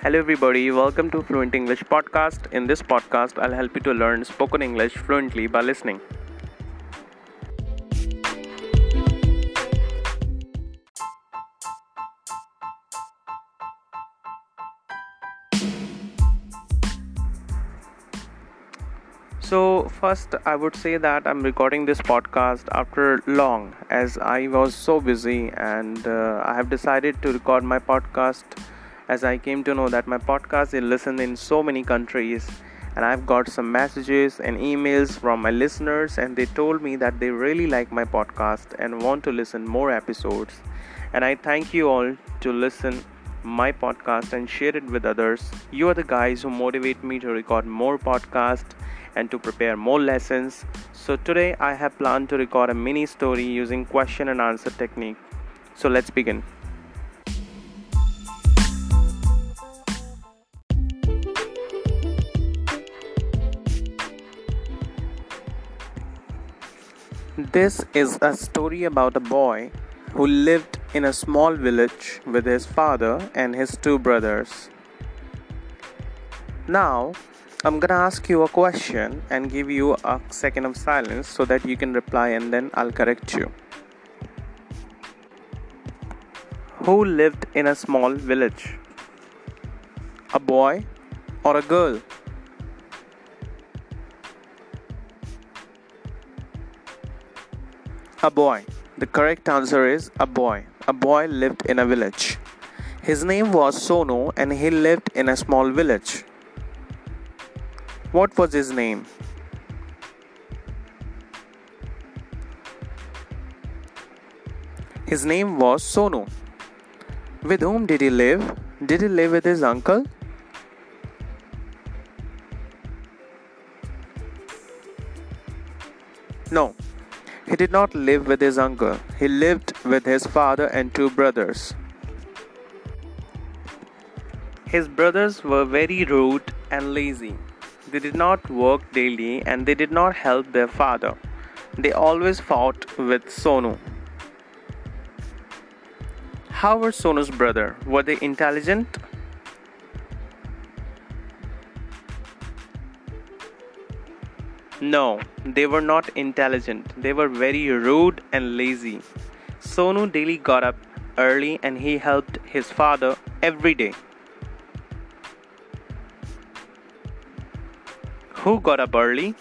Hello, everybody. Welcome to Fluent English Podcast. In this podcast, I'll help you to learn spoken English fluently by listening. So, first, I would say that I'm recording this podcast after long as I was so busy, and uh, I have decided to record my podcast as I came to know that my podcast is listened in so many countries. And I've got some messages and emails from my listeners, and they told me that they really like my podcast and want to listen more episodes. And I thank you all to listen my podcast and share it with others. You are the guys who motivate me to record more podcasts and to prepare more lessons. So today I have planned to record a mini story using question and answer technique. So let's begin. This is a story about a boy who lived in a small village with his father and his two brothers. Now, I'm gonna ask you a question and give you a second of silence so that you can reply and then I'll correct you. Who lived in a small village? A boy or a girl? A boy. The correct answer is a boy. A boy lived in a village. His name was Sonu and he lived in a small village. What was his name? His name was Sonu. With whom did he live? Did he live with his uncle? No, he did not live with his uncle. He lived with his father and two brothers. His brothers were very rude and lazy. They did not work daily and they did not help their father. They always fought with Sonu. How were Sonu's brother? Were they intelligent? No, they were not intelligent. They were very rude and lazy. Sonu daily got up early and he helped his father every day. Who got up early?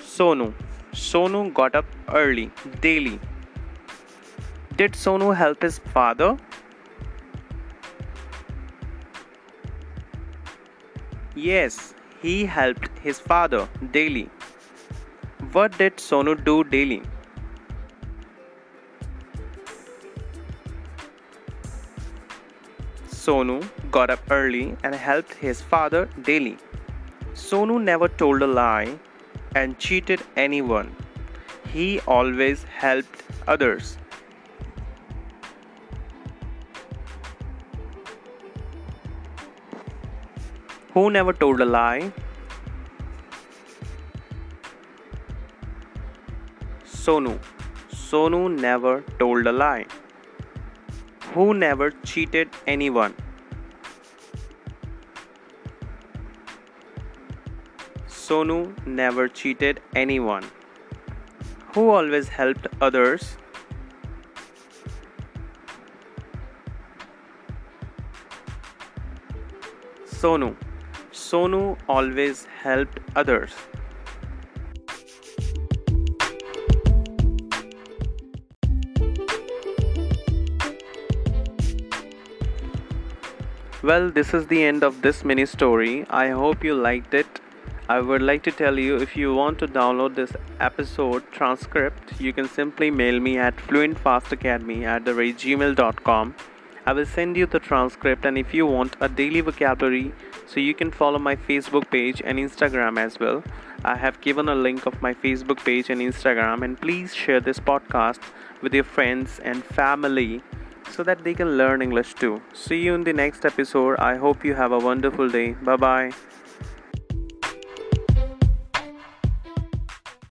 Sonu. Sonu got up early, daily. Did Sonu help his father? Yes, he helped his father daily. What did Sonu do daily? Sonu got up early and helped his father daily. Sonu never told a lie and cheated anyone. He always helped others. Who never told a lie? Sonu. Sonu never told a lie who never cheated anyone. Sonu never cheated anyone. Who always helped others? Sonu. Sonu always helped others. Well, this is the end of this mini story. I hope you liked it. I would like to tell you if you want to download this episode transcript, you can simply mail me at fluentfastacademy at the gmail.com. I will send you the transcript, and if you want a daily vocabulary, so you can follow my Facebook page and Instagram as well. I have given a link of my Facebook page and Instagram, and please share this podcast with your friends and family so that they can learn English too. See you in the next episode. I hope you have a wonderful day. Bye bye.